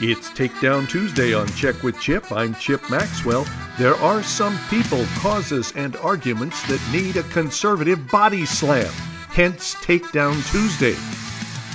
It's Takedown Tuesday on Check with Chip. I'm Chip Maxwell. There are some people, causes, and arguments that need a conservative body slam. Hence, Takedown Tuesday.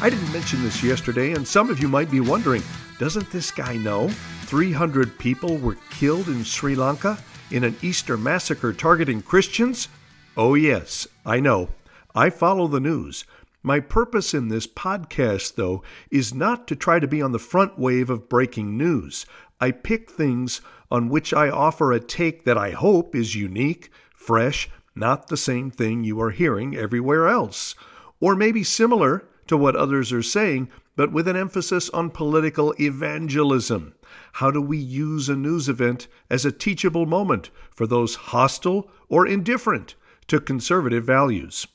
I didn't mention this yesterday, and some of you might be wondering doesn't this guy know 300 people were killed in Sri Lanka in an Easter massacre targeting Christians? Oh, yes, I know. I follow the news. My purpose in this podcast, though, is not to try to be on the front wave of breaking news. I pick things on which I offer a take that I hope is unique, fresh, not the same thing you are hearing everywhere else, or maybe similar to what others are saying, but with an emphasis on political evangelism. How do we use a news event as a teachable moment for those hostile or indifferent to conservative values?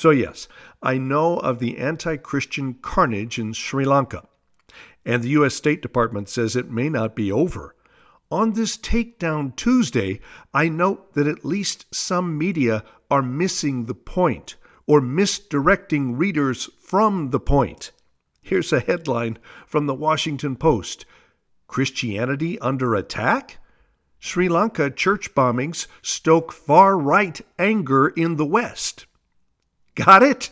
So, yes, I know of the anti Christian carnage in Sri Lanka, and the U.S. State Department says it may not be over. On this Takedown Tuesday, I note that at least some media are missing the point or misdirecting readers from the point. Here's a headline from the Washington Post Christianity under attack? Sri Lanka church bombings stoke far right anger in the West. Got it?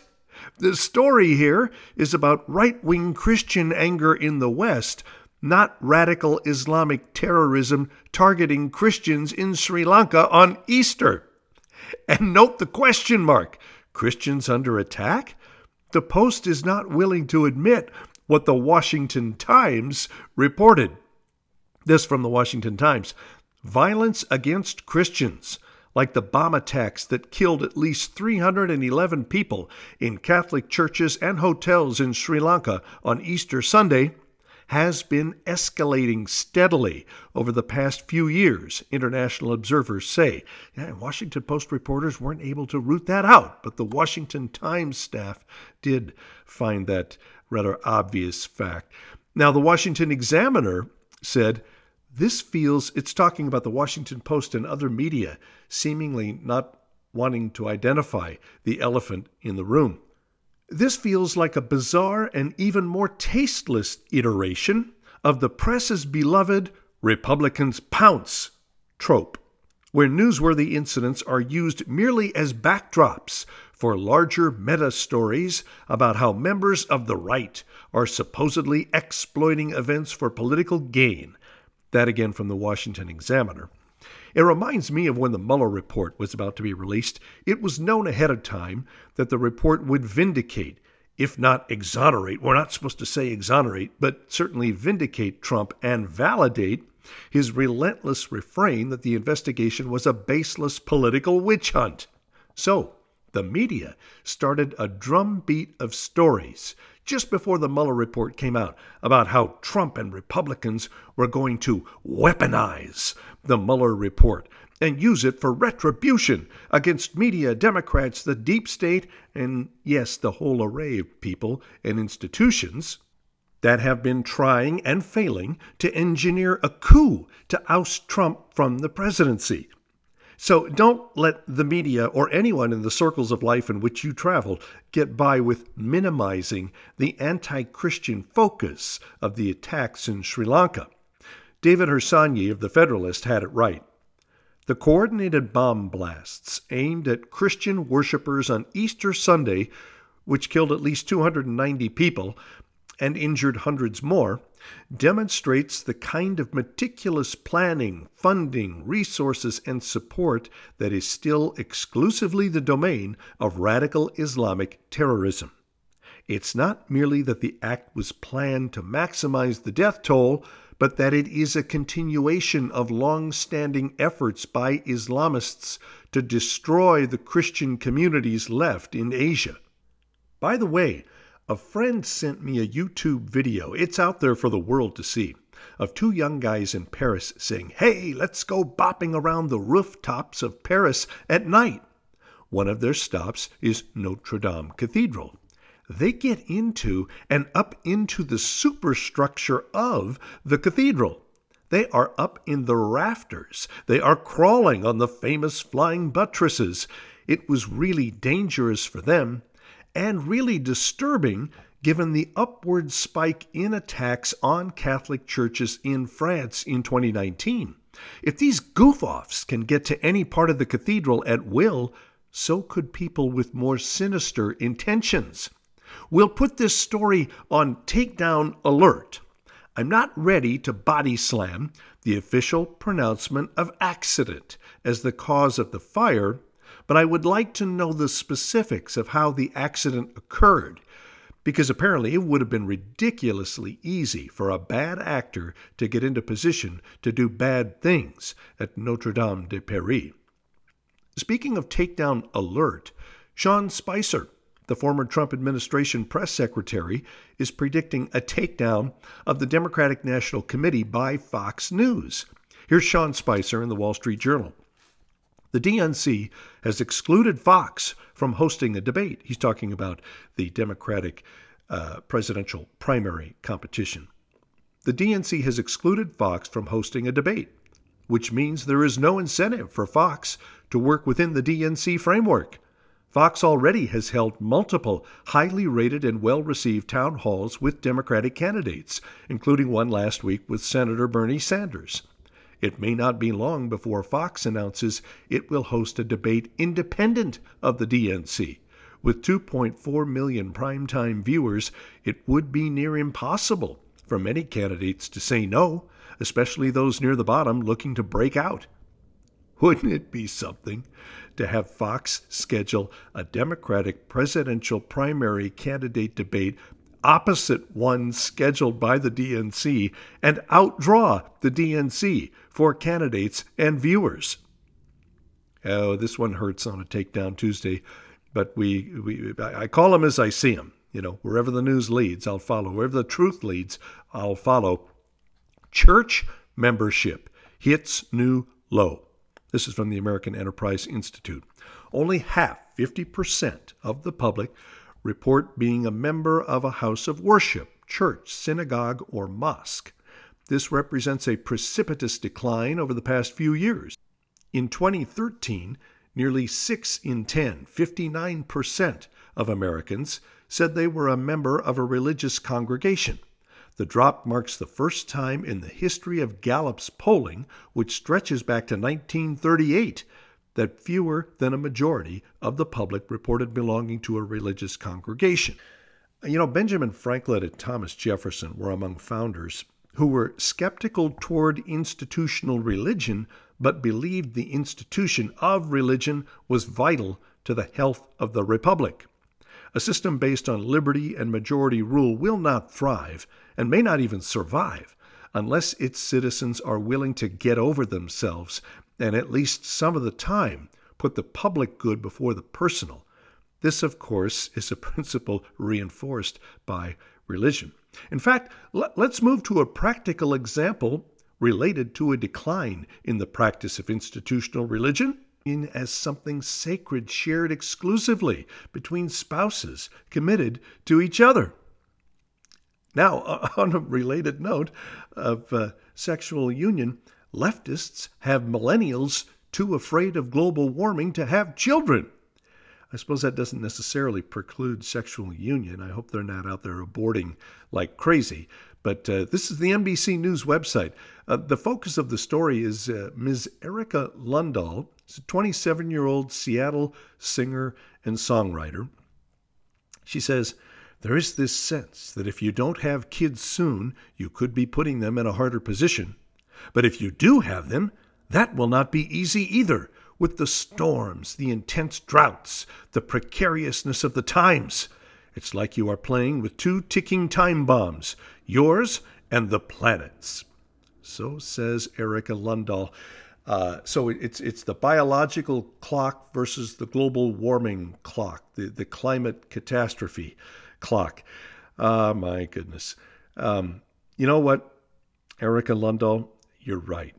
The story here is about right wing Christian anger in the West, not radical Islamic terrorism targeting Christians in Sri Lanka on Easter. And note the question mark Christians under attack? The Post is not willing to admit what the Washington Times reported. This from the Washington Times Violence against Christians like the bomb attacks that killed at least 311 people in Catholic churches and hotels in Sri Lanka on Easter Sunday, has been escalating steadily over the past few years, international observers say. Yeah, Washington Post reporters weren't able to root that out, but the Washington Times staff did find that rather obvious fact. Now, the Washington Examiner said this feels, it's talking about the Washington Post and other media seemingly not wanting to identify the elephant in the room. This feels like a bizarre and even more tasteless iteration of the press's beloved Republicans pounce trope, where newsworthy incidents are used merely as backdrops for larger meta stories about how members of the right are supposedly exploiting events for political gain that again from the Washington Examiner. It reminds me of when the Mueller report was about to be released. It was known ahead of time that the report would vindicate, if not exonerate, we're not supposed to say exonerate, but certainly vindicate Trump and validate his relentless refrain that the investigation was a baseless political witch hunt. So, the media started a drumbeat of stories just before the Mueller report came out about how Trump and Republicans were going to weaponize the Mueller report and use it for retribution against media, Democrats, the deep state, and yes, the whole array of people and institutions that have been trying and failing to engineer a coup to oust Trump from the presidency. So don't let the media or anyone in the circles of life in which you travel get by with minimizing the anti Christian focus of the attacks in Sri Lanka. David Harsanyi of The Federalist had it right. The coordinated bomb blasts aimed at Christian worshippers on Easter Sunday, which killed at least 290 people and injured hundreds more, demonstrates the kind of meticulous planning, funding, resources, and support that is still exclusively the domain of radical Islamic terrorism. It's not merely that the act was planned to maximize the death toll, but that it is a continuation of long standing efforts by Islamists to destroy the Christian communities left in Asia. By the way, a friend sent me a YouTube video, it's out there for the world to see, of two young guys in Paris saying, Hey, let's go bopping around the rooftops of Paris at night. One of their stops is Notre Dame Cathedral. They get into and up into the superstructure of the cathedral. They are up in the rafters. They are crawling on the famous flying buttresses. It was really dangerous for them and really disturbing given the upward spike in attacks on Catholic churches in France in 2019. If these goof offs can get to any part of the cathedral at will, so could people with more sinister intentions. We'll put this story on takedown alert. I'm not ready to body slam the official pronouncement of accident as the cause of the fire, but I would like to know the specifics of how the accident occurred because apparently it would have been ridiculously easy for a bad actor to get into position to do bad things at Notre Dame de Paris. Speaking of takedown alert, Sean Spicer, the former Trump administration press secretary, is predicting a takedown of the Democratic National Committee by Fox News. Here's Sean Spicer in the Wall Street Journal. The DNC has excluded Fox from hosting a debate. He's talking about the Democratic uh, presidential primary competition. The DNC has excluded Fox from hosting a debate, which means there is no incentive for Fox to work within the DNC framework. Fox already has held multiple highly rated and well received town halls with Democratic candidates, including one last week with Senator Bernie Sanders. It may not be long before Fox announces it will host a debate independent of the DNC. With 2.4 million primetime viewers, it would be near impossible for many candidates to say no, especially those near the bottom looking to break out. Wouldn't it be something to have Fox schedule a Democratic presidential primary candidate debate opposite one scheduled by the DNC and outdraw the DNC for candidates and viewers. Oh, this one hurts on a Takedown Tuesday, but we, we I call them as I see them. You know, wherever the news leads, I'll follow. Wherever the truth leads, I'll follow. Church membership hits new low. This is from the American Enterprise Institute. Only half, 50% of the public report being a member of a house of worship, church, synagogue, or mosque. This represents a precipitous decline over the past few years. In 2013, nearly 6 in 10, 59% of Americans, said they were a member of a religious congregation. The drop marks the first time in the history of Gallup's polling, which stretches back to 1938, that fewer than a majority of the public reported belonging to a religious congregation. You know, Benjamin Franklin and Thomas Jefferson were among founders who were skeptical toward institutional religion, but believed the institution of religion was vital to the health of the republic. A system based on liberty and majority rule will not thrive and may not even survive unless its citizens are willing to get over themselves and at least some of the time put the public good before the personal. This, of course, is a principle reinforced by religion. In fact, let's move to a practical example related to a decline in the practice of institutional religion as something sacred shared exclusively between spouses committed to each other. Now, on a related note of uh, sexual union, leftists have millennials too afraid of global warming to have children. I suppose that doesn't necessarily preclude sexual union. I hope they're not out there aborting like crazy. But uh, this is the NBC News website. Uh, the focus of the story is uh, Ms. Erica Lundahl. A 27 year old Seattle singer and songwriter. She says, There is this sense that if you don't have kids soon, you could be putting them in a harder position. But if you do have them, that will not be easy either, with the storms, the intense droughts, the precariousness of the times. It's like you are playing with two ticking time bombs, yours and the planet's. So says Erica Lundahl. Uh, so it's it's the biological clock versus the global warming clock, the, the climate catastrophe clock. Ah, my goodness. Um, you know what, Erica Lundahl? You're right.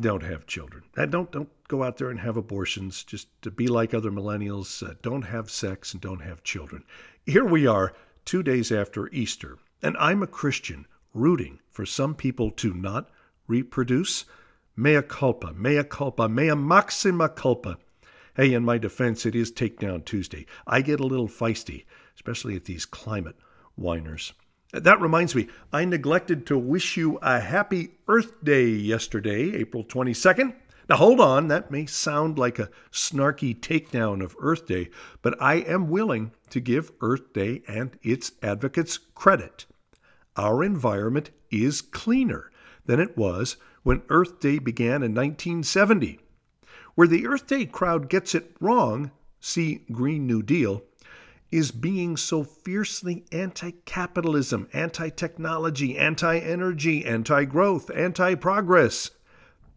Don't have children. Uh, don't don't go out there and have abortions. Just to be like other millennials. Uh, don't have sex and don't have children. Here we are, two days after Easter, and I'm a Christian rooting for some people to not reproduce. Mea culpa, mea culpa, mea maxima culpa. Hey, in my defense, it is Takedown Tuesday. I get a little feisty, especially at these climate whiners. That reminds me, I neglected to wish you a happy Earth Day yesterday, April 22nd. Now, hold on, that may sound like a snarky takedown of Earth Day, but I am willing to give Earth Day and its advocates credit. Our environment is cleaner than it was when Earth Day began in 1970. Where the Earth Day crowd gets it wrong, see Green New Deal, is being so fiercely anti capitalism, anti technology, anti energy, anti growth, anti progress.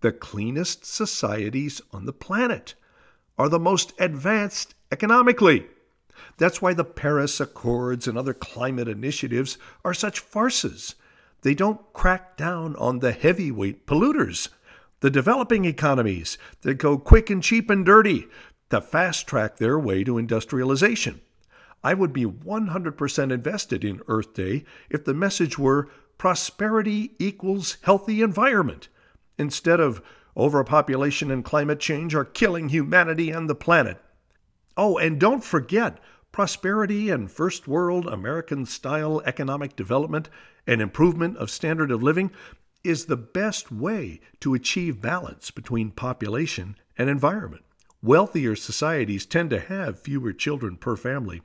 The cleanest societies on the planet are the most advanced economically. That's why the Paris Accords and other climate initiatives are such farces. They don't crack down on the heavyweight polluters, the developing economies that go quick and cheap and dirty to fast track their way to industrialization. I would be 100% invested in Earth Day if the message were prosperity equals healthy environment, instead of overpopulation and climate change are killing humanity and the planet. Oh, and don't forget, prosperity and first world American style economic development and improvement of standard of living is the best way to achieve balance between population and environment. Wealthier societies tend to have fewer children per family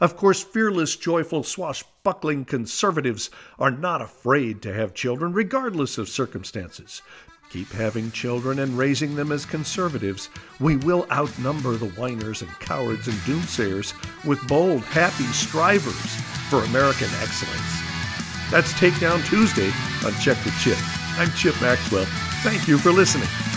of course, fearless, joyful, swashbuckling conservatives are not afraid to have children, regardless of circumstances. Keep having children and raising them as conservatives. We will outnumber the whiners and cowards and doomsayers with bold, happy strivers for American excellence. That's Takedown Tuesday on Check the Chip. I'm Chip Maxwell. Thank you for listening.